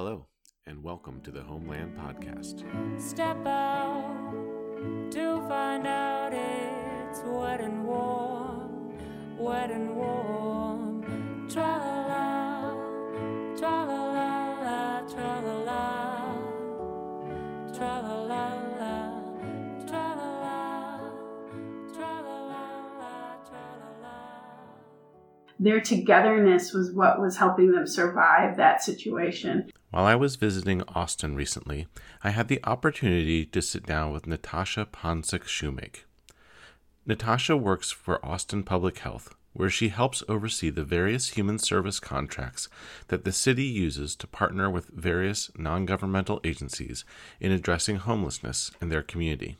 Hello, and welcome to the Homeland Podcast. Step out to find out it's wet and warm, wet and warm. Tra la la, tra la la la, tra la la, tra la la la, tra la la, tra la la la, tra la la. their togetherness was what was helping them survive that situation. While I was visiting Austin recently, I had the opportunity to sit down with Natasha Ponczek Shoemake. Natasha works for Austin Public Health, where she helps oversee the various human service contracts that the city uses to partner with various non governmental agencies in addressing homelessness in their community.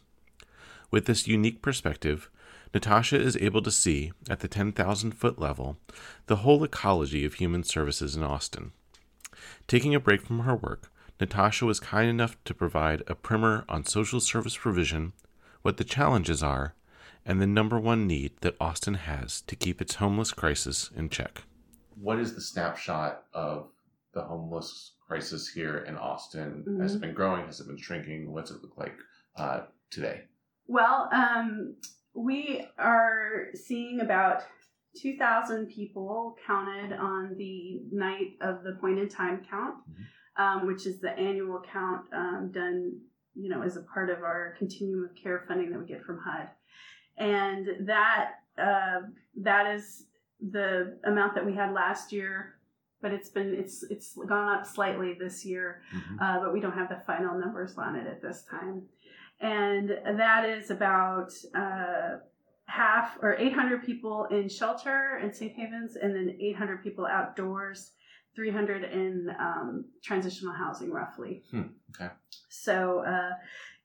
With this unique perspective, Natasha is able to see, at the 10,000 foot level, the whole ecology of human services in Austin. Taking a break from her work, Natasha was kind enough to provide a primer on social service provision, what the challenges are, and the number one need that Austin has to keep its homeless crisis in check. What is the snapshot of the homeless crisis here in Austin? Has it been growing? Has it been shrinking? What's it look like uh, today? Well, um, we are seeing about 2,000 people counted on the night of the point in time count, um, which is the annual count um, done, you know, as a part of our continuum of care funding that we get from HUD. And that uh, that is the amount that we had last year, but it's been it's it's gone up slightly this year. uh, but we don't have the final numbers on it at this time. And that is about uh, half or 800 people in shelter and safe havens, and then 800 people outdoors, 300 in um, transitional housing, roughly. Hmm, okay. So uh,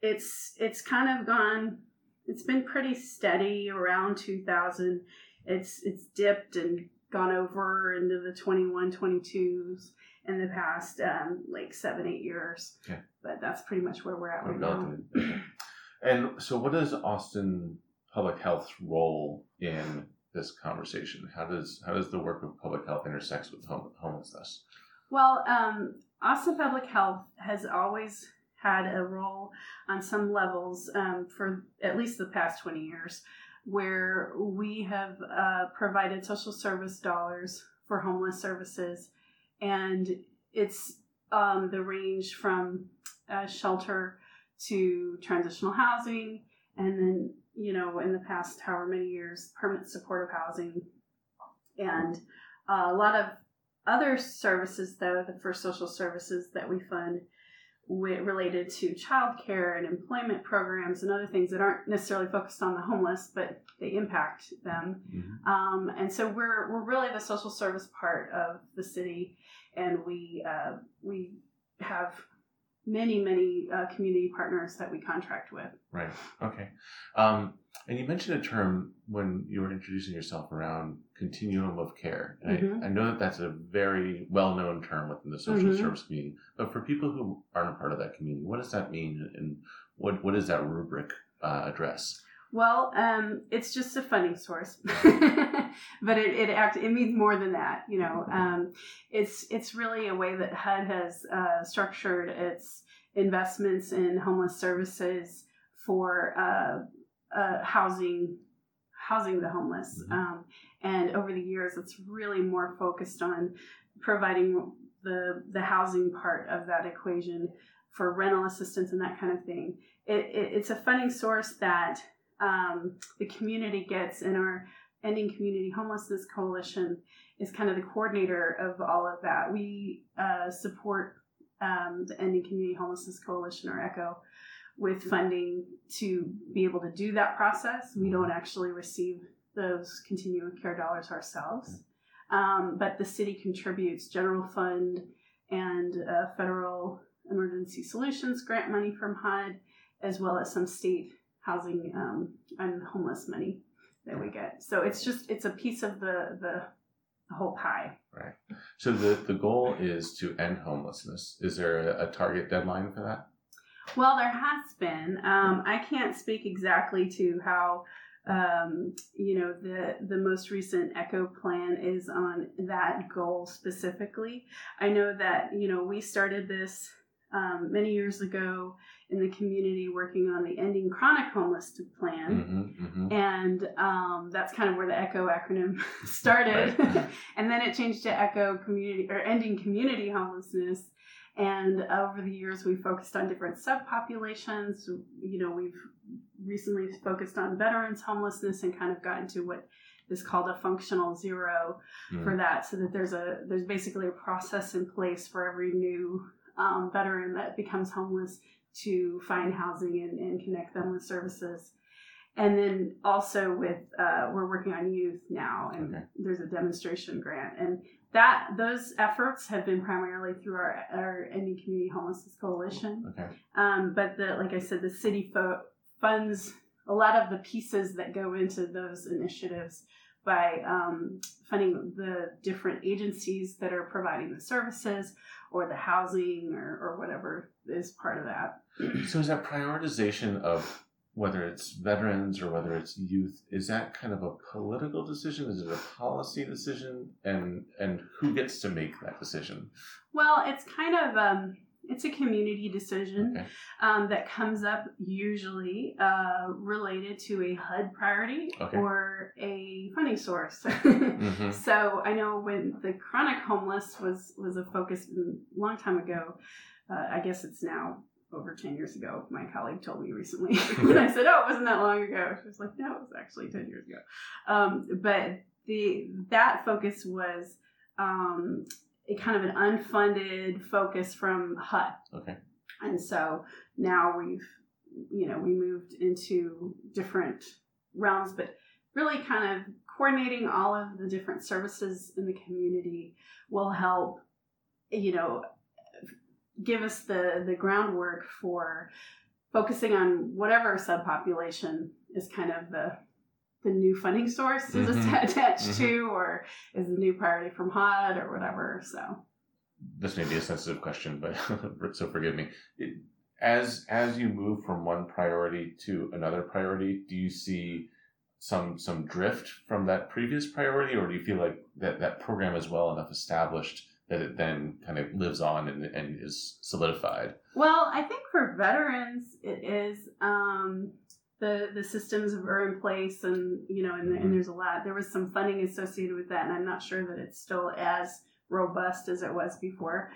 it's it's kind of gone. It's been pretty steady around 2,000. It's it's dipped and gone over into the 21, 22s in the past um, like seven, eight years. Okay. But that's pretty much where we're at right now. And so, what is Austin Public Health's role in this conversation? How does how does the work of public health intersect with home, homelessness? Well, um, Austin Public Health has always had a role on some levels um, for at least the past 20 years where we have uh, provided social service dollars for homeless services. And it's um, the range from uh, shelter to transitional housing, and then, you know, in the past however many years, permanent supportive housing. And uh, a lot of other services, though, the first social services that we fund wi- related to childcare and employment programs and other things that aren't necessarily focused on the homeless, but they impact them. Um, and so we're we're really the social service part of the city, and we uh, we have many many uh, community partners that we contract with. Right. Okay. Um, and you mentioned a term when you were introducing yourself around continuum of care. Mhm. I, I know that that's a very well known term within the social Mhm. service community. But for people who aren't a part of that community, what does that mean, and what what does that rubric uh, address? Well, um, it's just a funding source, but it it act it means more than that. You know, um, it's it's really a way that HUD has uh, structured its investments in homeless services for uh, uh, housing housing the homeless. Mhm. Um, and over the years, it's really more focused on providing the the housing part of that equation for rental assistance and that kind of thing. It, it, it's a funding source that um, the community gets, and our Ending Community Homelessness Coalition is kind of the coordinator of all of that. We uh, support um, the Ending Community Homelessness Coalition, or ECHO, with funding to be able to do that process. We don't actually receive those continuum of care dollars ourselves, um, but the city contributes general fund and uh, federal emergency solutions grant money from HUD, as well as some state housing um, and homeless money that we get. So it's just it's a piece of the the, the whole pie. Right. So the the goal is to end homelessness. Is there a, a target deadline for that? Well, there has been. Um, I can't speak exactly to how um, you know, the the most recent Echo plan is on that goal specifically. I know that you know we started this um, many years ago in the community working on the ending chronic homelessness plan. Mhm, mhm. And um, that's kind of where the ECHO acronym started. And then it changed to ECHO community or ending community homelessness. And over the years, we focused on different subpopulations. You know, we've recently focused on veterans homelessness and kind of gotten to what is called a functional zero Mm. for that, so that there's a there's basically a process in place for every new um, veteran that becomes homeless to find housing and, and connect them with services. And then also with uh, we're working on youth now, and Okay. there's a demonstration grant, and that those efforts have been primarily through our our Ending Community Homelessness Coalition. Okay. Um, but the like I said, the city fo- funds a lot of the pieces that go into those initiatives by um, funding the different agencies that are providing the services or the housing or, or whatever is part of that. So is that prioritization of whether it's veterans or whether it's youth, is that kind of a political decision? Is it a policy decision? And and who gets to make that decision? Well, it's kind of um, it's a community decision Okay. um, that comes up usually uh, related to a HUD priority Okay. or a funding source. hmm So I know when the chronic homeless was was a focus a long time ago. Uh, I guess it's now over ten years ago. My colleague told me recently, and I said, "Oh, it wasn't that long ago." She was like, "No, it was actually ten years ago." Um, but the that focus was um, a kind of an unfunded focus from HUD. Okay. And so now we've, you know, we moved into different realms, but really kind of coordinating all of the different services in the community will help, you know, give us the, the groundwork for focusing on whatever subpopulation is kind of the the new funding source is Mhm. attached Mhm. to or is a new priority from HUD or whatever. So This may be a sensitive question, but so forgive me. It, as as you move from one priority to another priority, do you see some some drift from that previous priority, or do you feel like that that program is well enough established that it then kind of lives on and, and is solidified? Well, I think for veterans, it is um, the the systems are in place, and you know, and, Mhm. and there's a lot. There was some funding associated with that, and I'm not sure that it's still as robust as it was before.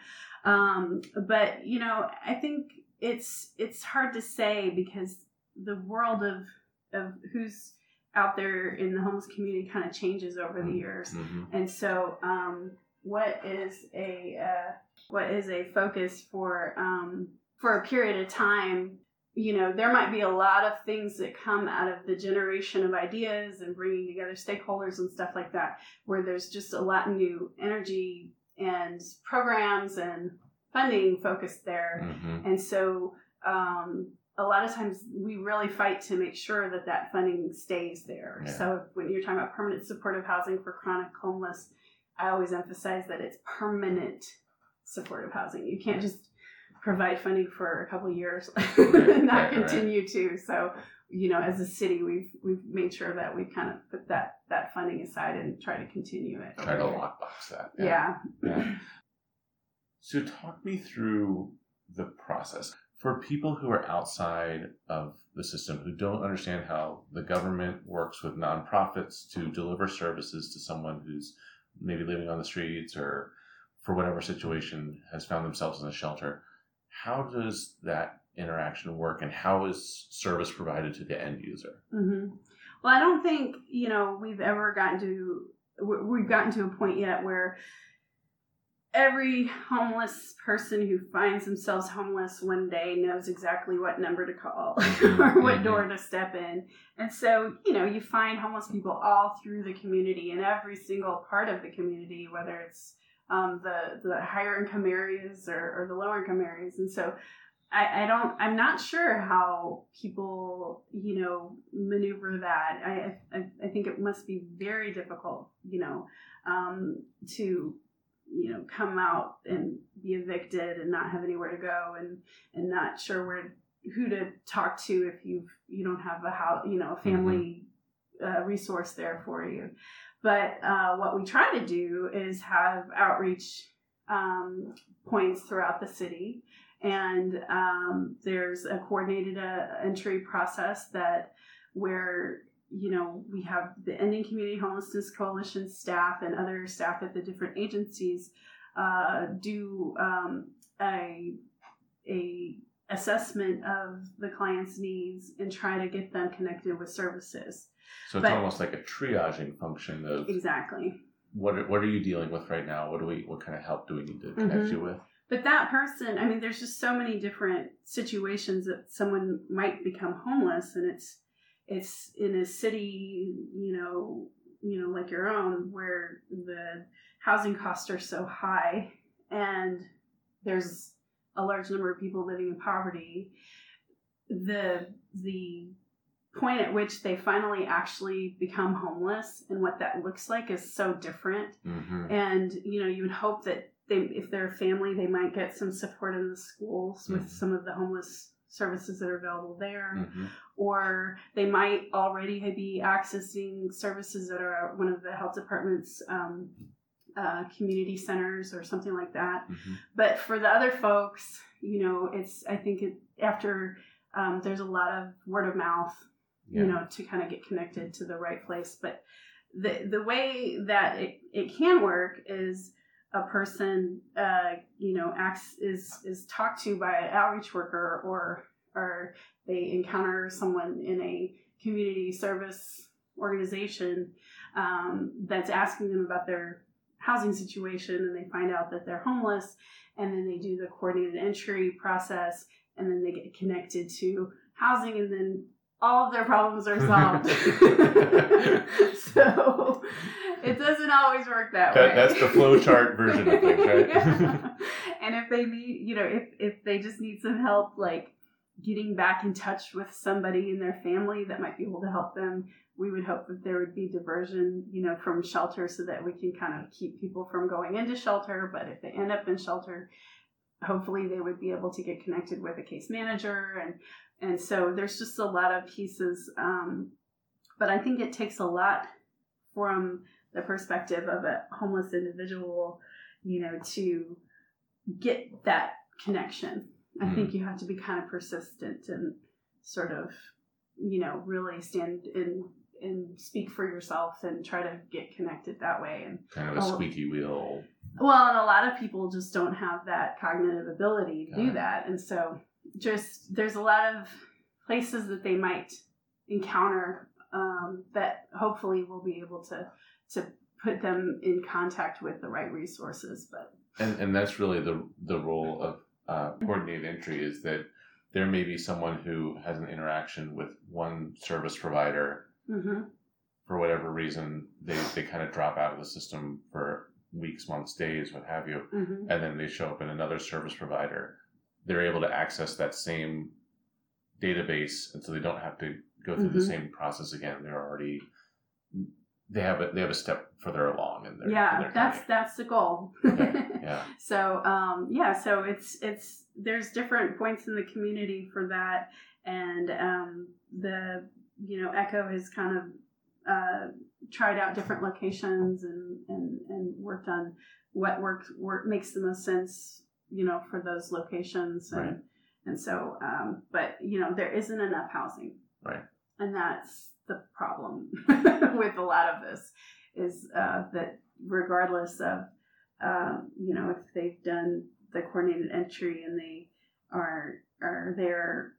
Um, but you know, I think it's it's hard to say because the world of of who's out there in the homeless community kind of changes over the years. Mm-hmm. And so, um, what is a uh, what is a focus for um, for a period of time? You know, there might be a lot of things that come out of the generation of ideas and bringing together stakeholders and stuff like that, where there's just a lot of new energy and programs and funding focused there. Mm-hmm. And so, um, a lot of times we really fight to make sure that that funding stays there. Yeah. So, when you're talking about permanent supportive housing for chronic homeless, I always emphasize that it's permanent supportive housing. You can't just provide funding for a couple years and right, not right. continue to. So, you know, as a city, we've we've made sure that we kind of put that that funding aside and try to continue it. Try to lockbox that. Yeah. Yeah. So talk me through the process for people who are outside of the system who don't understand how the government works with nonprofits to deliver services to someone who's maybe living on the streets or for whatever situation has found themselves in a shelter. How does that interaction work and how is service provided to the end user? hmm Well, I don't think you know we've ever gotten to we- we've gotten to a point yet where every homeless person who finds themselves homeless one day knows exactly what number to call or what Mhm. door to step in. And so, you know, you find homeless people all through the community in every single part of the community, whether it's um, the the higher income areas or, or the lower income areas. And so I, I don't I'm not sure how people, you know, maneuver that. I I, I think it must be very difficult, you know, um, to you know come out and be evicted and not have anywhere to go and and not sure where who to talk to if you've you don't have a house you know a family uh, resource there for you. But uh, what we try to do is have outreach um, points throughout the city, and um, there's a coordinated uh, entry process that where you know we have the Ending Community Homelessness Coalition staff and other staff at the different agencies uh, do um, a a assessment of the client's needs and try to get them connected with services. So it's But- almost like a triaging function of Exactly. what are, what are you dealing with right now? What do we what kind of help do we need to connect Mhm. you with? But that person, I mean, there's just so many different situations that someone might become homeless, and it's it's in a city, you know, you know, like your own, where the housing costs are so high, and there's a large number of people living in poverty. The the point at which they finally actually become homeless and what that looks like is so different Mm-hmm. and you know you would hope that they if they're a family they might get some support in the schools with Mhm. some of the homeless services that are available there Mm-hmm. or they might already be accessing services that are one of the health department's um, uh, community centers or something like that Mm-hmm. but for the other folks you know it's i think it after um, there's a lot of word of mouth Yeah. you know to kind of get connected to the right place but the the way that it, it can work is a person uh, you know acts is is talked to by an outreach worker or or they encounter someone in a community service organization um, that's asking them about their housing situation and they find out that they're homeless and then they do the coordinated entry process and then they get connected to housing and then all of their problems are solved so it doesn't always work that, That- way that's the flow chart version of things, right? Yeah. and if they need you know if if they just need some help like getting back in touch with somebody in their family that might be able to help them we would hope that there would be diversion you know from shelter so that we can kind of keep people from going into shelter. But if they end up in shelter hopefully they would be able to get connected with a case manager. And and so there's just a lot of pieces um, but i think it takes a lot from the perspective of a homeless individual you know to get that connection i Mhm. think you have to be kind of persistent and sort of you know really stand in and speak for yourself and try to get connected that way and kind of a squeaky wheel. well, and a lot of people just don't have that cognitive ability to Got do it. that. And so just there's a lot of places that they might encounter um, that hopefully we'll be able to to put them in contact with the right resources. But And and that's really the the role of uh, coordinated entry is that there may be someone who has an interaction with one service provider hmm for whatever reason they, they kind of drop out of the system for weeks months days what have you hmm and then they show up in another service provider. They're able to access that same database and so they don't have to go through the Mhm. same process again. They're already they have a they have a step further along in their in yeah, their that's that's the goal. yeah so um, yeah so it's it's there's different points in the community for that and um, the you know echo has kind of uh, tried out different locations and and, and worked on what works work makes the most sense you know for those locations and Right. and so um, but you know there isn't enough housing Right. and that's the problem with a lot of this is uh, that regardless of um, you know, if they've done the coordinated entry and they are are there,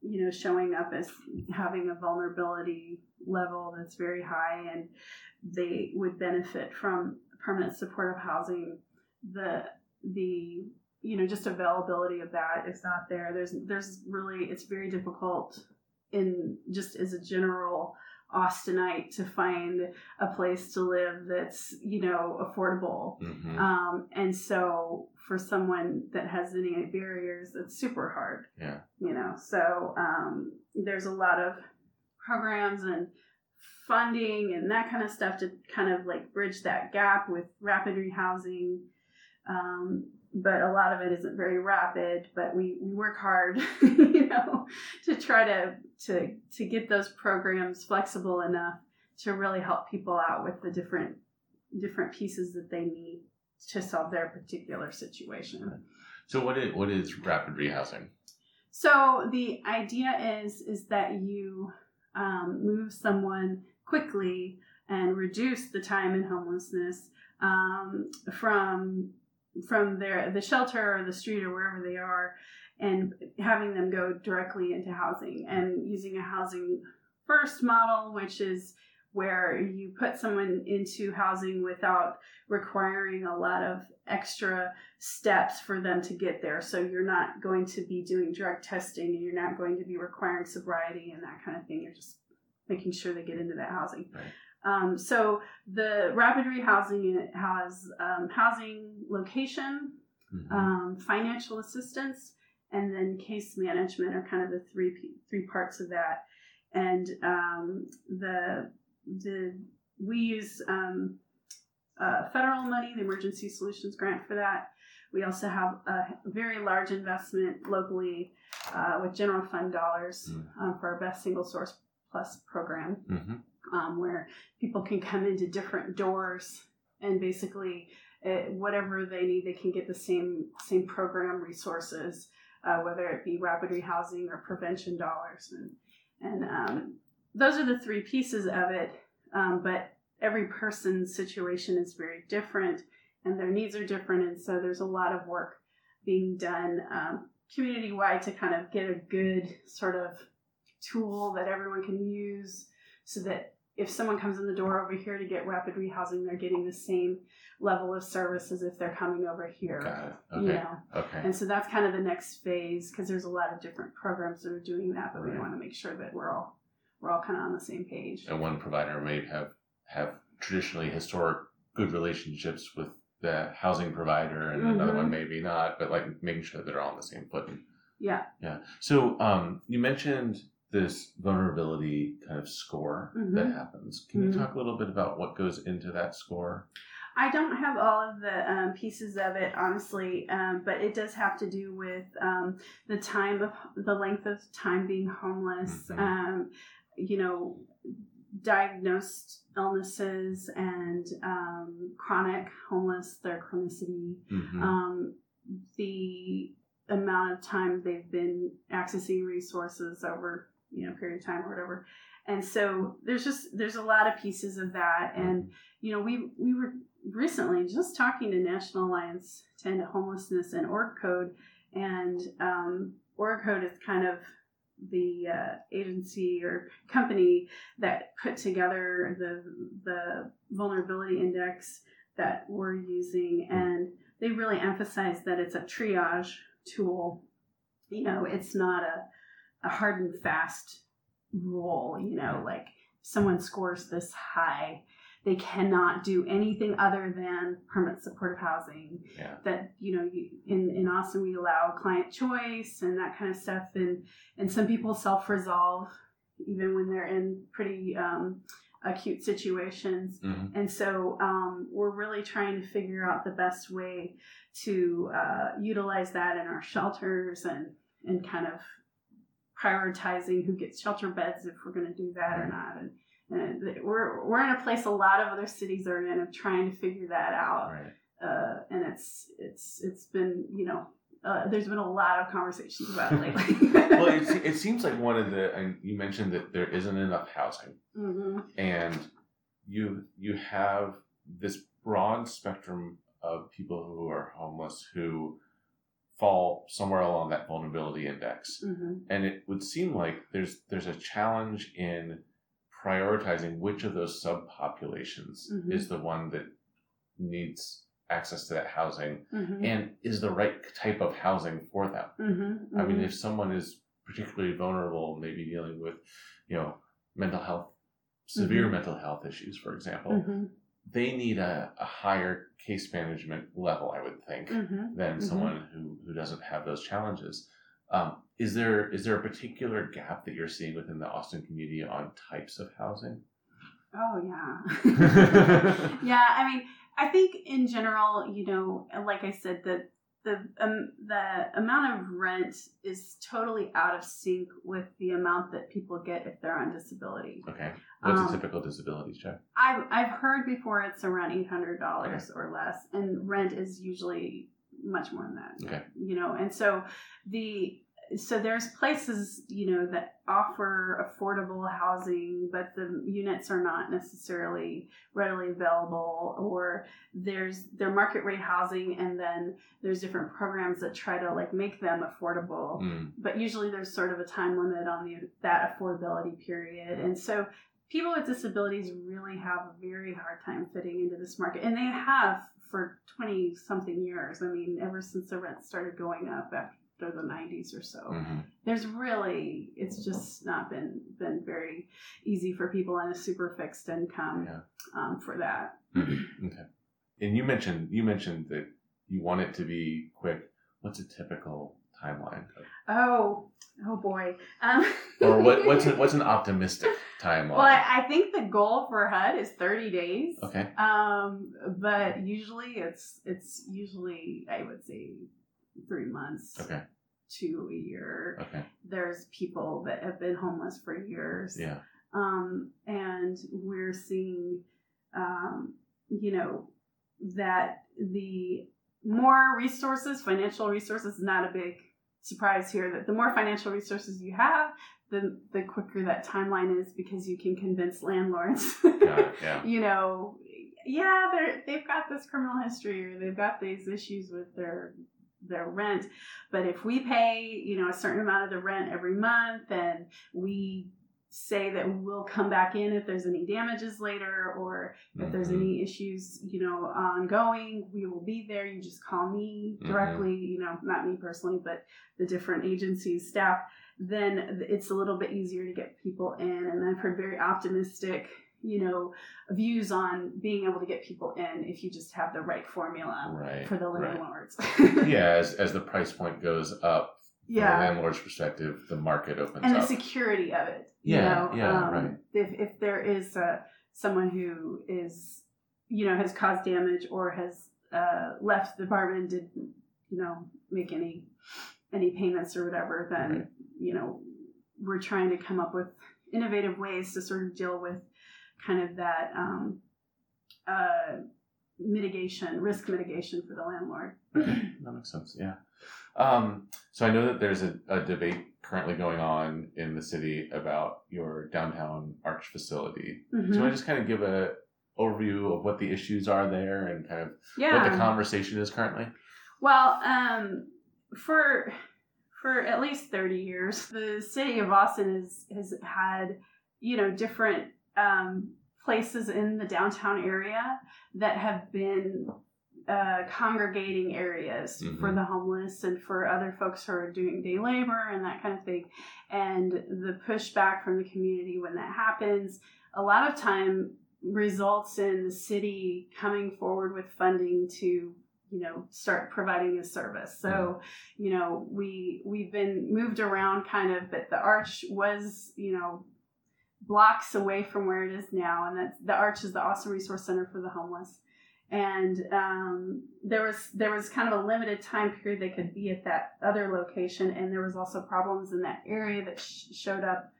you know, showing up as having a vulnerability level that's very high and they would benefit from permanent supportive housing, the the you know, just availability of that is not there. There's there's really it's very difficult in just as a general Austinite to find a place to live that's you know affordable. Hmm um, and so for someone that has any barriers it's super hard. Yeah. you know so um, there's a lot of programs and funding and that kind of stuff to kind of like bridge that gap with rapid rehousing. Um, but a lot of it isn't very rapid but we, we work hard you know to try to to to get those programs flexible enough to really help people out with the different different pieces that they need to solve their particular situation. So what is what is rapid rehousing? So the idea is is that you um, move someone quickly and reduce the time in homelessness um, from from their the shelter or the street or wherever they are, and having them go directly into housing and using a housing first model, which is where you put someone into housing without requiring a lot of extra steps for them to get there. So you're not going to be doing drug testing and you're not going to be requiring sobriety and that kind of thing. You're just making sure they get into that housing. Right. Um, so the rapid rehousing unit has um, housing location, Mhm. um, financial assistance, and then case management are kind of the three three parts of that. And um, the the we use um, uh, federal money, the Emergency Solutions Grant for that. We also have a very large investment locally uh, with general fund dollars Mm. um, for our Best Single Source Plus program Mhm. Um, where people can come into different doors and basically uh, whatever they need, they can get the same same program resources, uh, whether it be rapid rehousing or prevention dollars, and and um, those are the three pieces of it. Um, but every person's situation is very different, and their needs are different, and so there's a lot of work being done um, community wide to kind of get a good sort of tool that everyone can use so that if someone comes in the door over here to get rapid rehousing, they're getting the same level of service as if they're coming over here. Got it. You Okay. know, Okay. and so that's kind of the next phase because there's a lot of different programs that are doing that, but we want to make sure that we're all we're all kind of on the same page. and one provider may have have traditionally historic good relationships with the housing provider and another Mhm. one maybe not but like making sure that they're all on the same footing Yeah. yeah so um, you mentioned this vulnerability kind of score Mhm. that happens can you Mhm. talk a little bit about what goes into that score I don't have all of the um, pieces of it, honestly, um, but it does have to do with um, the time of the length of time being homeless, Mhm. um, you know, diagnosed illnesses and um, chronic homeless, their chronicity, Mhm. um, the amount of time they've been accessing resources over you know period of time or whatever. And so there's just there's a lot of pieces of that. And you know we we were recently just talking to national alliance to end homelessness and OrgCode. And um, OrgCode is kind of the uh, agency or company that put together the the vulnerability index that we're using. And they really emphasize that it's a triage tool. You know it's not a, a hard and fast rule you know like someone scores this high they cannot do anything other than permanent supportive housing. Yeah. That you know you, in in Austin we allow client choice and that kind of stuff and and some people self resolve even when they're in pretty um, acute situations. Mhm. and so um, we're really trying to figure out the best way to uh, utilize that in our shelters and and kind of prioritizing who gets shelter beds if we're going to do that or not and and we're we're in a place a lot of other cities are in of trying to figure that out. Right. Uh, and it's it's it's been you know uh, there's been a lot of conversations about it lately. well it, it seems like one of the and you mentioned that there isn't enough housing. Hmm and you you have this broad spectrum of people who are homeless who fall somewhere along that vulnerability index. Hmm and it would seem like there's there's a challenge in prioritizing which of those subpopulations Mhm. is the one that needs access to that housing hmm and is the right type of housing for them. Hmm I mean, if someone is particularly vulnerable, maybe dealing with, you know, mental health, severe Mhm. mental health issues, for example, they need a, a higher case management level, I would think, hmm than Mhm. someone who, who doesn't have those challenges. Um, is there is there a particular gap that you're seeing within the Austin community on types of housing? Oh yeah. yeah, I mean, I think in general, you know, like I said, that the um, the amount of rent is totally out of sync with the amount that people get if they're on disability. Okay. What's Um, a typical disability check? I've I've heard before it's around eight hundred dollars or less, and rent is usually much more than that. Okay. You know, and so the so there's places you know that offer affordable housing, but the units are not necessarily readily available, or there's they're market rate housing, and then there's different programs that try to like make them affordable. Mm, but usually there's sort of a time limit on the that affordability period. And so people with disabilities really have a very hard time fitting into this market. And they have for 20 something years. I mean ever since the rent started going up after the 90s or so mhm. there's really it's just not been been very easy for people on a super fixed income Yeah. um, for that okay. And you mentioned you mentioned that you want it to be quick. What's a typical timeline? oh oh boy um, Or what, what's a, what's an optimistic timeline? well I, I think the goal for hud is 30 days okay. Um, but usually it's it's usually I would say three months Okay. to a year. Okay. There's people that have been homeless for years. Yeah. Um, and we're seeing, um, you know, that the more resources, financial resources, is not a big surprise here. That the more financial resources you have, the the quicker that timeline is because you can convince landlords. It. Yeah. you know, yeah, they're they've got this criminal history or they've got these issues with their their rent. But if we pay, you know, a certain amount of the rent every month and we say that we'll come back in if there's any damages later or if there's Mhm. any issues, you know, ongoing, we will be there. You just call me directly, you know, not me personally, but the different agencies, staff, then it's a little bit easier to get people in. And I've heard very optimistic, you know, views on being able to get people in if you just have the right formula Right. for the right. landlords. Yeah. As as the price point goes up, from the yeah. landlord's perspective, the market opens up. And the up. security of it. Yeah, You know, yeah, um, right. If, if there is uh, someone who is, you know, has caused damage or has uh, left the apartment, didn't, you know, make any any payments or whatever, then Right. you know, we're trying to come up with innovative ways to sort of deal with kind of that um, uh, mitigation, risk mitigation for the landlord. Okay, that makes sense. Yeah. Um, so I know that there's a, a debate currently going on in the city about your downtown arch facility. Mhm. So I just kind of give a overview of what the issues are there and kind of Yeah. what the conversation is currently. Well, um, for for at least thirty years, the city of Austin has has had you know different um, places in the downtown area that have been uh, congregating areas Mhm. for the homeless and for other folks who are doing day labor and that kind of thing. And the pushback from the community when that happens, a lot of time results in the city coming forward with funding to you know start providing a service so you know we we've been moved around kind of but the arch was you know blocks away from where it is now and that's the arch is the austin resource center for the homeless. And um, there was there was kind of a limited time period they could be at that other location and there was also problems in that area that sh- showed up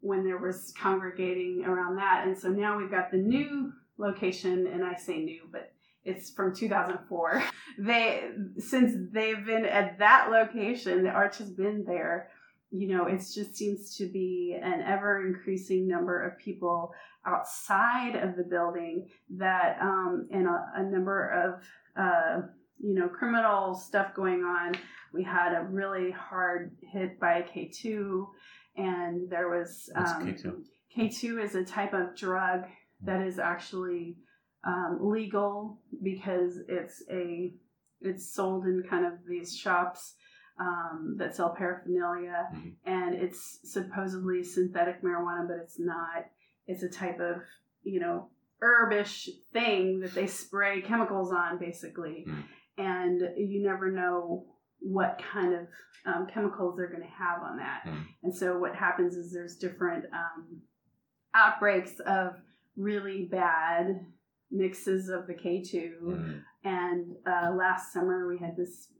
when there was congregating around that. And so now we've got the new location and i say new but it's from 2004 they since they've been at that location the arch has been there you know it just seems to be an ever increasing number of people outside of the building that um, and a, a number of uh, you know criminal stuff going on we had a really hard hit by k2 and there was um, K2? K2 is a type of drug that is actually um, legal because it's a it's sold in kind of these shops um, that sell paraphernalia, Mhm. and it's supposedly synthetic marijuana, but it's not. It's a type of you know herbish thing that they spray chemicals on, basically, Mhm. and you never know what kind of um, chemicals they're going to have on that. Mhm. And so what happens is there's different um, outbreaks of really bad mixes of the K2. Mm, And uh, last summer we had this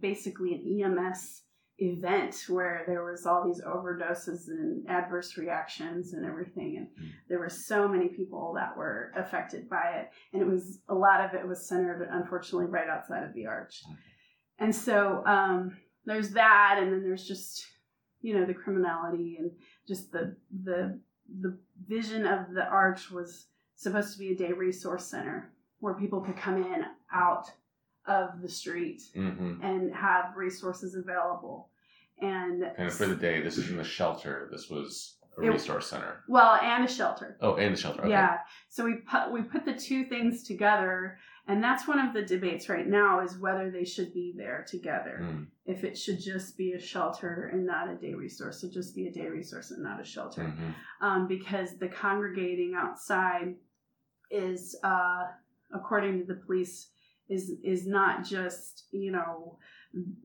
basically an EMS event where there was all these overdoses and adverse reactions and everything and Mm. there were so many people that were affected by it and it was a lot of it was centered unfortunately right outside of the arch Okay. and so um, there's that and then there's just you know the criminality and just the the the vision of the arch was supposed to be a day resource center where people could come in out of the street hmm and have resources available. And And for the day, this isn't a shelter. This was a It- resource center. well, and a shelter. Oh, and a shelter. Okay. Yeah. So we put we put the two things together, and that's one of the debates right now is whether they should be there together. Mm, If it should just be a shelter and not a day resource, so just be a day resource and not a shelter. mhm. um, because the congregating outside is, uh, according to the police, is is not just you know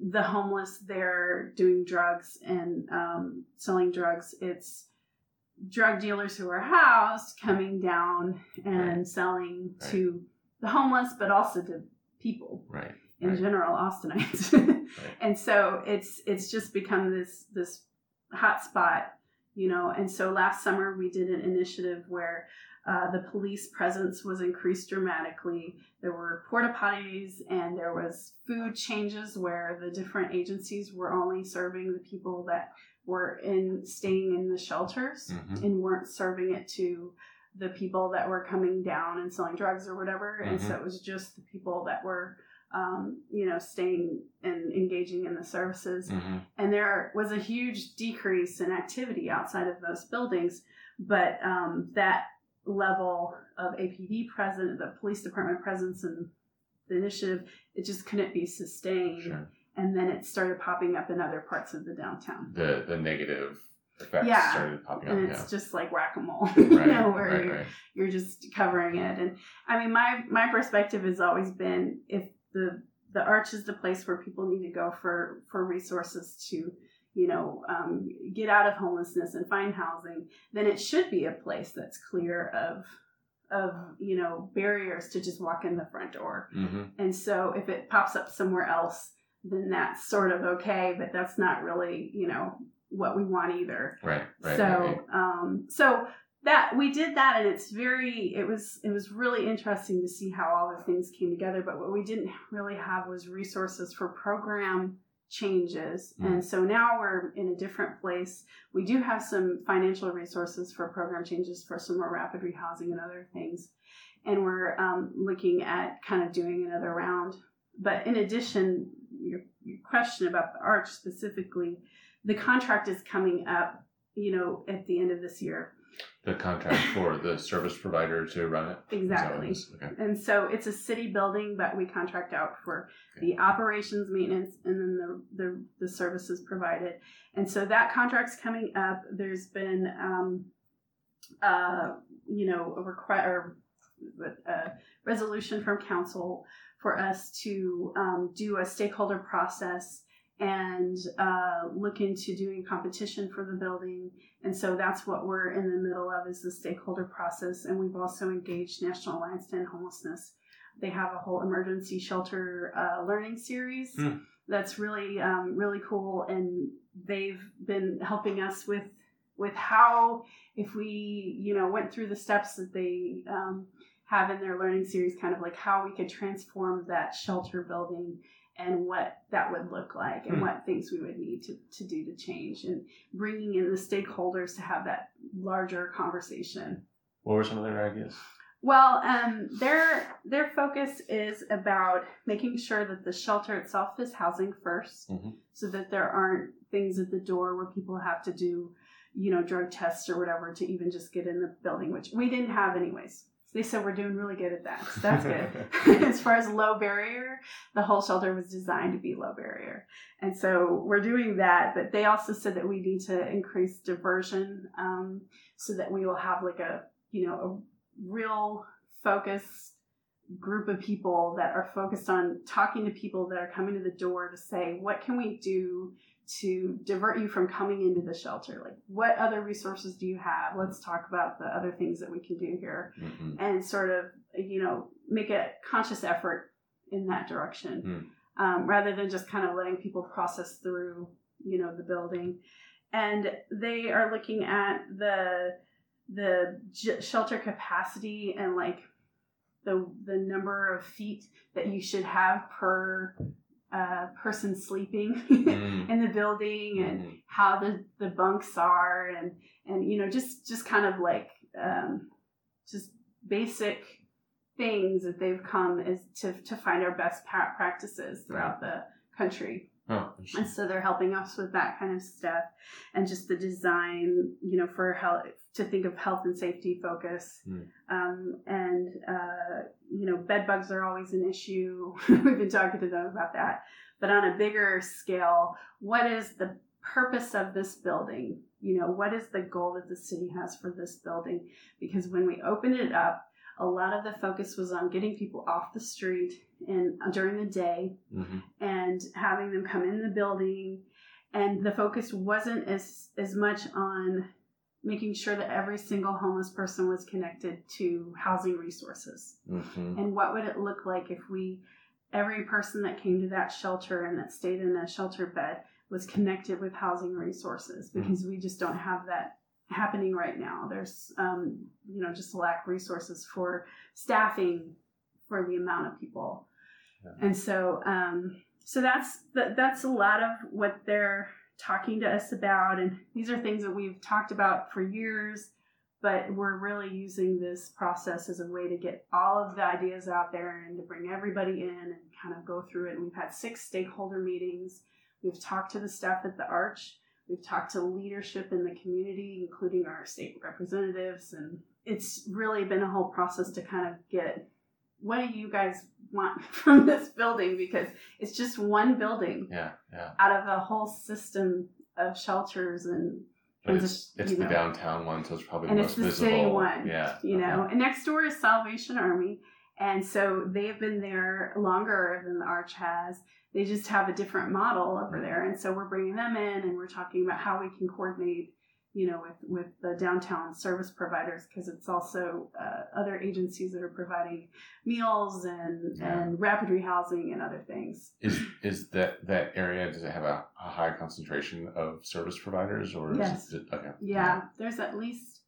the homeless there doing drugs and um, selling drugs. It's drug dealers who are housed coming down and Right. selling Right. to the homeless, but also to people Right. in Right. general, Austinites. And so it's it's just become this this hot spot, you know. And so last summer we did an initiative where uh, the police presence was increased dramatically. There were porta potties and there was food changes where the different agencies were only serving the people that were in staying in the shelters Mhm. and weren't serving it to the people that were coming down and selling drugs or whatever. And so Mhm. it was just the people that were, um, you know, staying and engaging in the services. Mhm. And there was a huge decrease in activity outside of those buildings, but um, that level of APD present, the police department presence, and the initiative, it just couldn't be sustained. Sure. And then it started popping up in other parts of the downtown. The the negative effects Yeah. started popping up. And Yeah. it's just like whack a mole, you Right. know, where right. you're, Right. you're just covering it. And I mean, my my perspective has always been if the the arch is the place where people need to go for for resources to you know um, get out of homelessness and find housing, then it should be a place that's clear of of you know barriers to just walk in the front door. hmm And so if it pops up somewhere else, then that's sort of okay, but that's not really you know what we want either Right. Right. so right, right. um so that we did that and it's very it was it was really interesting to see how all the things came together but what we didn't really have was resources for program changes. Mm. and so now we're in a different place. We do have some financial resources for program changes for some more rapid rehousing and other things. And we're um, looking at kind of doing another round. But in addition your, your question about the arch specifically the contract is coming up you know at the end of this year the contract for the service provider to run it. Is that what it exactly? Okay. and so it's a city building but we contract out for the operations maintenance and then the, the the services provided and so that contract's coming up there's been um uh you know a request or a resolution from council for us to um, do a stakeholder process and uh, look into doing competition for the building. And so that's what we're in the middle of is the stakeholder process. And we've also engaged national alliance to end homelessness. They have a whole emergency shelter uh, learning series Hmm. that's really um, really cool. And they've been helping us with with how if we you know went through the steps that they um, have in their learning series kind of like how we could transform that shelter building and what that would look like and Hmm. what things we would need to, to do to change and bringing in the stakeholders to have that larger conversation What were some of their ideas? well, um, their their focus is about making sure that the shelter itself is housing 1st Mhm. so that there aren't things at the door where people have to do, you know, drug tests or whatever to even just get in the building, which we didn't have anyways. They said we're doing really good at that. So that's good. as far as low barrier, the whole shelter was designed to be low barrier. And so we're doing that, but they also said that we need to increase diversion um, so that we will have like a, you know, a real focused group of people that are focused on talking to people that are coming to the door to say, what can we do to divert you from coming into the shelter? Like, what other resources do you have? Let's talk about the other things that we can do here Mhm. and sort of, you know, make a conscious effort in that direction. um, rather than just kind of letting people process through, you know, the building. And they are looking at the the j- shelter capacity and like the the number of feet that you should have per uh, person sleeping Mm. in the building and Mhm. how the, the bunks are and and you know just just kind of like um, just basic things that they've come is to to find our best practices throughout the country Oh, and so they're helping us with that kind of stuff and just the design you know for health to think of health and safety focus. Mm. um, and uh, you know bed bugs are always an issue. We've been talking to them about that. But on a bigger scale what is the purpose of this building? You know what is the goal that the city has for this building? Because when we opened it up a lot of the focus was on getting people off the street and during the day Mhm. and having them come in the building and the focus wasn't as as much on making sure that every single homeless person was connected to housing resources Mhm. and what would it look like if we every person that came to that shelter and that stayed in a shelter bed was connected with housing resources because we just don't have that happening right now there's um, you know just a lack of resources for staffing for the amount of people Yeah. and so um, so that's that, that's a lot of what they're talking to us about and these are things that we've talked about for years but we're really using this process as a way to get all of the ideas out there and to bring everybody in and kind of go through it. And we've had six stakeholder meetings. We've talked to the staff at the Arch. We've talked to leadership in the community, including our state representatives. And it's really been a whole process to kind of get what do you guys want from this building? Because it's just one building Yeah, yeah. out of a whole system of shelters and But It's it's a- it's the know. downtown one, so it's probably And the it's most the visible. city one, Yeah. you okay. know and next door is salvation army and so they've been there longer than the arch has they just have a different model over there and so we're bringing them in and we're talking about how we can coordinate you know with with the downtown service providers because it's also uh, other agencies that are providing meals and Yeah. and rapid rehousing and other things Is is that that area? Does it have a, a high concentration of service providers, or Yes. is it okay? yeah there's at least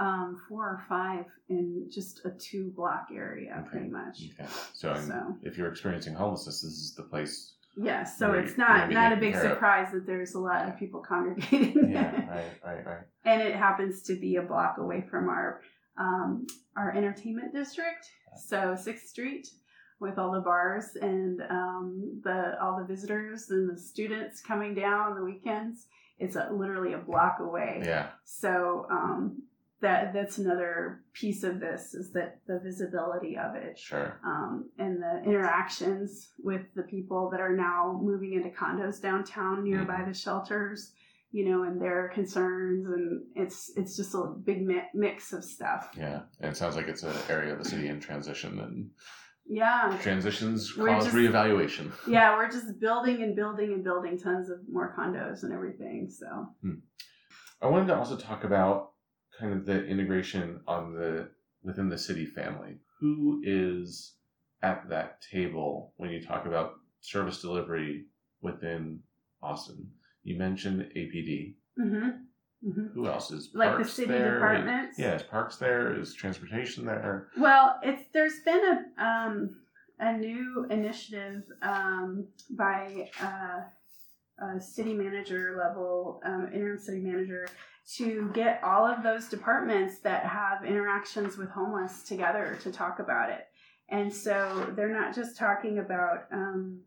um, four or five in just a two block area Okay. pretty much Okay. So, So. if you're experiencing homelessness, this is the place. Yes, so it's not not a big surprise that there's a lot of people congregating Yeah. there, right. Right. Right. and it happens to be a block away from our um, our entertainment district. So Sixth Street with all the bars and um, the all the visitors and the students coming down on the weekends. It's a, literally a block away. Yeah. So um, that that's another piece of this is that the visibility of it Sure. um, and the interactions with the people that are now moving into condos downtown nearby the shelters you know and their concerns and it's it's just a big mi- mix of stuff Yeah. And it sounds like it's an area of the city in transition, and yeah transitions We're cause just- reevaluation. yeah we're just building and building and building tons of more condos and everything so I wanted to also talk about kind of the integration on the within the city family. Who is at that table when you talk about service delivery within Austin? You mentioned APD. hmm hmm Who else is like the city there? departments Yeah, is Parks there? Is transportation there? Well, it's there's been a um, a new initiative um, by uh, a city manager level um, interim city manager to get all of those departments that have interactions with homeless together to talk about it. And so they're not just talking about um,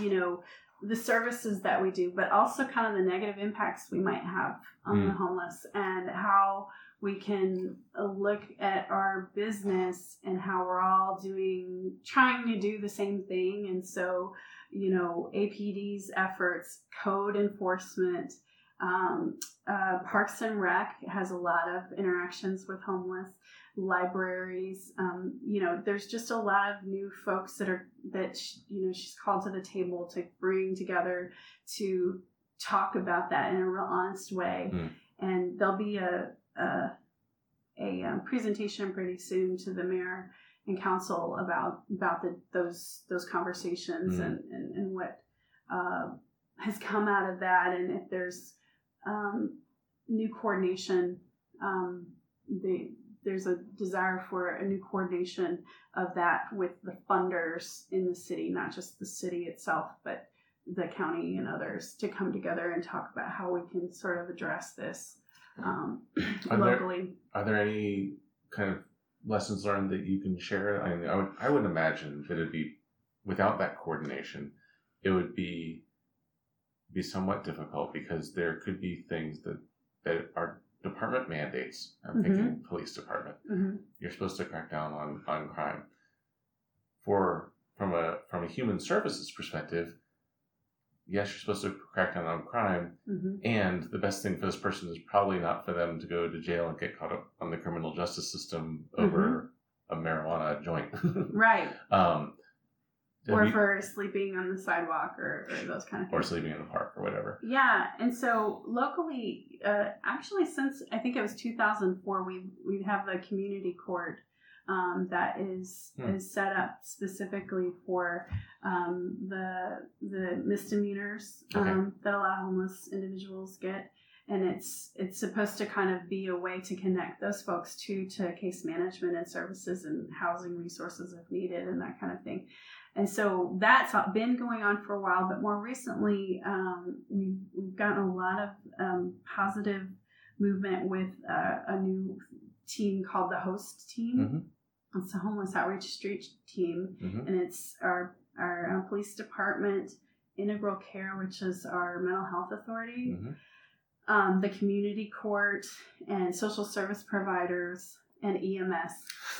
you know the services that we do, but also kind of the negative impacts we might have on the Mm. homeless and how we can uh, look at our business and how we're all doing trying to do the same thing and so you know apd's efforts code enforcement um, uh, parks and rec has a lot of interactions with homeless libraries um, you know there's just a lot of new folks that are that sh- you know she's called to the table to bring together to talk about that in a real honest way Mm. and there'll be a a, a um, presentation pretty soon to the mayor and council about about the, those those conversations Mhm. and, and and what uh, has come out of that, and if there's um, new coordination. Um, the, there's a desire for a new coordination of that with the funders in the city, not just the city itself, but the county and others to come together and talk about how we can sort of address this um, Are there- locally. Are there any kind of lessons learned that you can share? I mean, I would, I would imagine that it'd be without that coordination, it would be be somewhat difficult because there could be things that that are department mandates. I'm Mhm. thinking police department. hmm You're supposed to crack down on on crime. For from a from a human services perspective, yes, you're supposed to crack down on crime, hmm and the best thing for this person is probably not for them to go to jail and get caught up on the criminal justice system over a marijuana joint. Right. um, Or you- for sleeping on the sidewalk or, or those kind of things. or sleeping in the park or whatever. Yeah, and so locally, uh, actually, since I think it was 2004, we we have the community court um, that is Hmm. is set up specifically for um, the the misdemeanors Okay. um, that a lot of homeless individuals get, and it's it's supposed to kind of be a way to connect those folks to to case management and services and housing resources if needed and that kind of thing. And so that's been going on for a while, but more recently, um, we've, we've gotten a lot of um, positive movement with uh, a new team called the Host Team. It's a homeless outreach street team, Mhm. and it's our our uh, police department, Integral Care, which is our mental health authority, Mhm. um, the community court, and social service providers and EMS.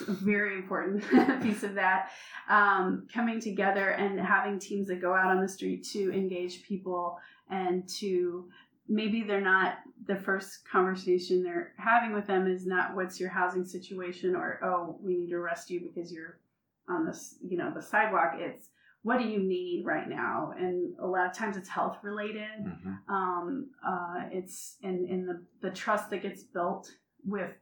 A very important piece of that. Um, coming together and having teams that go out on the street to engage people and to maybe they're not the first conversation they're having with them is not what's your housing situation or oh we need to arrest you because you're on this you know the sidewalk it's what do you need right now and a lot of times it's health related Mhm. um, uh, it's in, in the, the trust that gets built with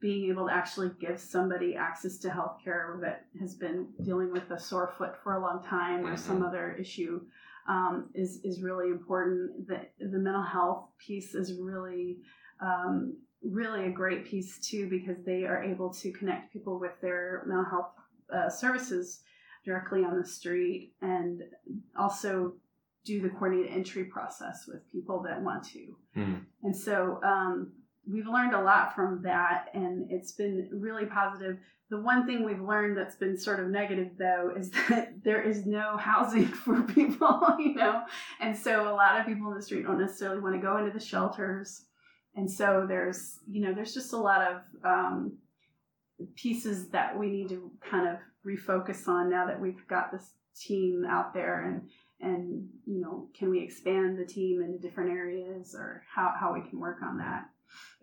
being able to actually give somebody access to healthcare that has been dealing with a sore foot for a long time or some Mhm. other issue um, is is really important. The the mental health piece is really um, really a great piece too because they are able to connect people with their mental health uh, services directly on the street and also do the coordinated entry process with people that want to. Mhm. And so um, we've learned a lot from that, and it's been really positive. The one thing we've learned that's been sort of negative, though, is that there is no housing for people, you know, and so a lot of people in the street don't necessarily want to go into the shelters, and so there's, you know, there's just a lot of um, pieces that we need to kind of refocus on now that we've got this team out there and and you know can we expand the team into different areas or how, how we can work on that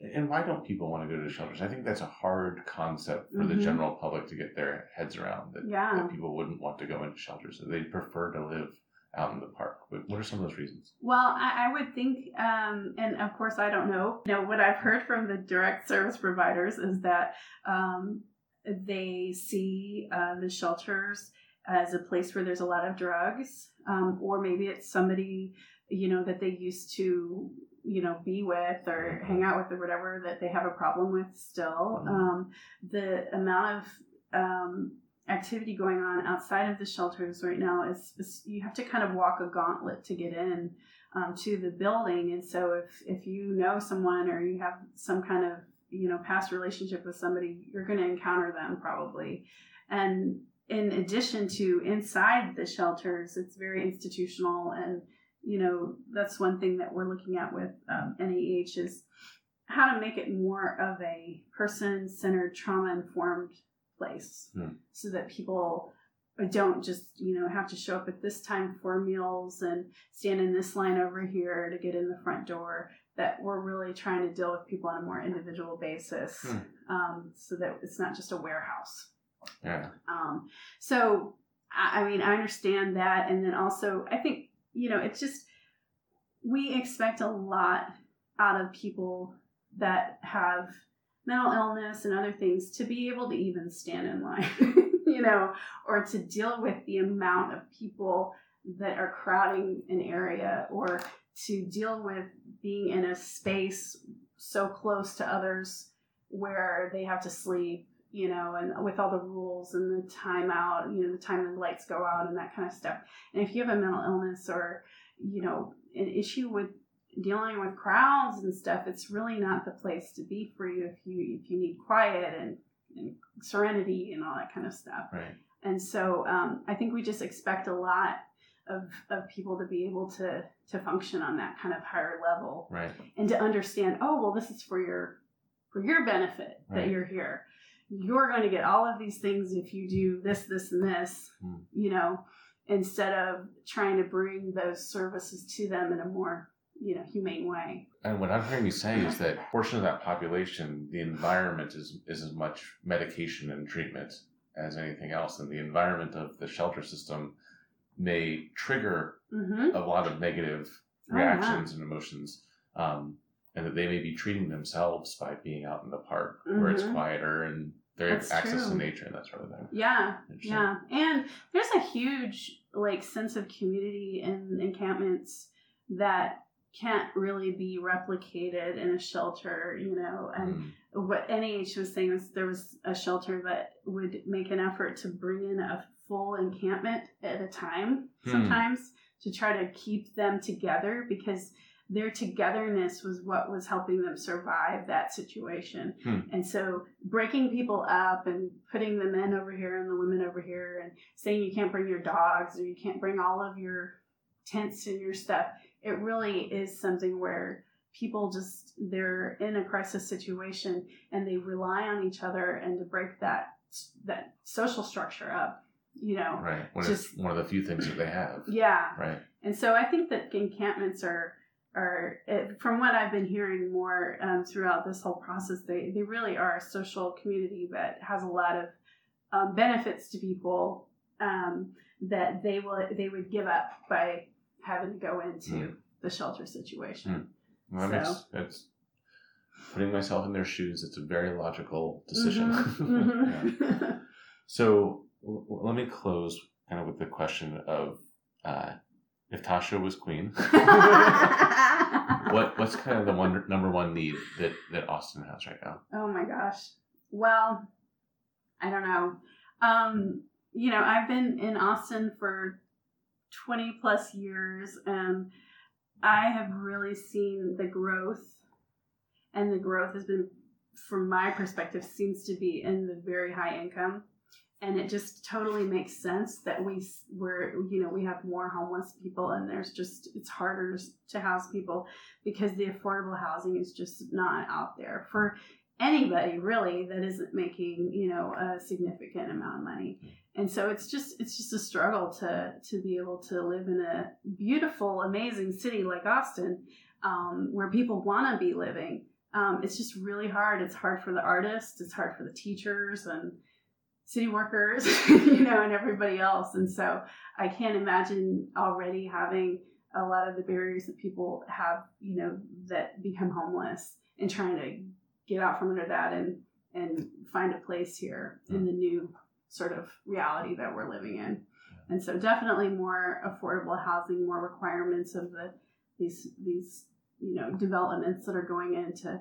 And why don't people want to go to shelters? I think that's a hard concept for the Mhm. general public to get their heads around. That, Yeah. that people wouldn't want to go into shelters. That they'd prefer to live out in the park. What what are some of those reasons? well i, I would think um, and of course i don't know you know what i've heard from the direct service providers is that um, they see uh, the shelters as a place where there's a lot of drugs um, or maybe it's somebody you know that they used to you know be with or hang out with or whatever that they have a problem with still. Mhm. um, the amount of um, activity going on outside of the shelters right now is, is you have to kind of walk a gauntlet to get in um, to the building. And so if if you know someone or you have some kind of you know past relationship with somebody you're going to encounter them probably. And in addition to inside the shelters it's very institutional and you know that's one thing that we're looking at with um, NAH is how to make it more of a person-centered trauma-informed place Hmm. so that people don't just you know have to show up at this time for meals and stand in this line over here to get in the front door that we're really trying to deal with people on a more individual basis Hmm. um, so that it's not just a warehouse Yeah. um, so I, I mean i understand that and then also i think you know it's just we expect a lot out of people that have mental illness and other things to be able to even stand in line you know, or to deal with the amount of people that are crowding an area, or to deal with being in a space so close to others where they have to sleep, you know, and with all the rules and the timeout, you know, the time the lights go out and that kind of stuff. And if you have a mental illness or, you know, an issue with dealing with crowds and stuff, it's really not the place to be for you if you if you need quiet and, and serenity and all that kind of stuff. Right. And so um, I think we just expect a lot of, of people to be able to to function on that kind of higher level Right. and to understand, oh well, this is for your for your benefit Right. that you're here. You're going to get all of these things if you do this, this, and this. Hmm. You know, instead of trying to bring those services to them in a more you know humane way. And what I'm hearing you say is that portion of that population, the environment is is as much medication and treatment as anything else, and the environment of the shelter system may trigger Mm-hmm. a lot of negative Oh, yeah. reactions and emotions, um, and that they may be treating themselves by being out in the park where it's Mhm. quieter and have That's access to nature and that sort of thing. Yeah, yeah, and there's a huge like sense of community in encampments that can't really be replicated in a shelter, you know. And Mm. what NAH was saying was there was a shelter that would make an effort to bring in a full encampment at a time Hmm. sometimes to try to keep them together because their togetherness was what was helping them survive that situation. Hmm. And so breaking people up and putting the men over here and the women over here and saying you can't bring your dogs or you can't bring all of your tents and your stuff, it really is something where people just they're in a crisis situation and they rely on each other and to break that that social structure up, you know. Right. When Just- it's one of the few things that they have. Yeah. Right. And so I think that encampments are are it, from what I've been hearing more um, throughout this whole process, they they really are a social community that has a lot of um, benefits to people um, that they will they would give up by having to go into Mm. the shelter situation. Well, that So- makes it's putting myself in their shoes. It's a very logical decision. Mhm, Yeah. mhm. So l- let me close kind of with the question of uh, if Tasha was queen, what what's kind of the one number one need that that Austin has right now? Oh my gosh. Well, I don't know. Um, you know, I've been in Austin for 20 plus years and I have really seen the growth and the growth has been from my perspective seems to be in the very high income and it just totally makes sense that we we're you know we have more homeless people and there's just it's harder to house people because the affordable housing is just not out there for anybody really that isn't making you know a significant amount of money. And so it's just it's just a struggle to to be able to live in a beautiful amazing city like austin um, where people want to be living. Um, it's just really hard. It's hard for the artists. It's hard for the teachers and city workers you know and everybody else. And so i can't imagine already having a lot of the barriers that people have you know that become homeless and trying to get out from under that and and find a place here in the new sort of reality that we're living in. And so definitely more affordable housing more requirements of the these these you know developments that are going into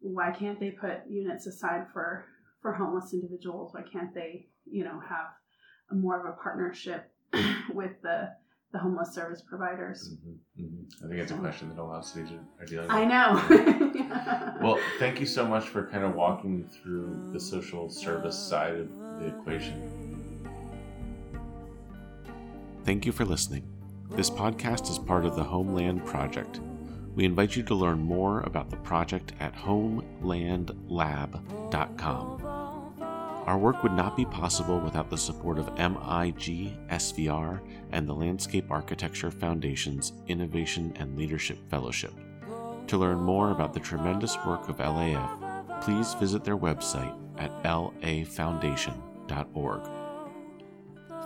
why can't they put units aside for for homeless individuals why can't they you know have a more of a partnership with the the homeless service providers Mhm, mhm. I think it's a question that a lot of cities are, dealing with. i know Well, thank you so much for kind of walking through the social service side of the equation. Thank you for listening. This podcast is part of the Homeland Project. We invite you to learn more about the project at homelandlab.com. Our work would not be possible without the support of MIG SVR and the Landscape Architecture Foundation's Innovation and Leadership Fellowship. To learn more about the tremendous work of LAF, please visit their website at lafoundation.org.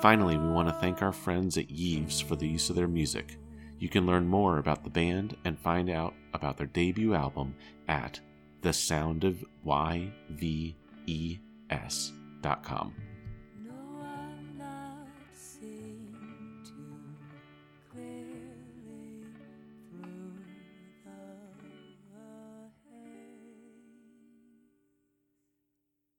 Finally, we want to thank our friends at Yves for the use of their music. You can learn more about the band and find out about their debut album at thesoundofyves.com.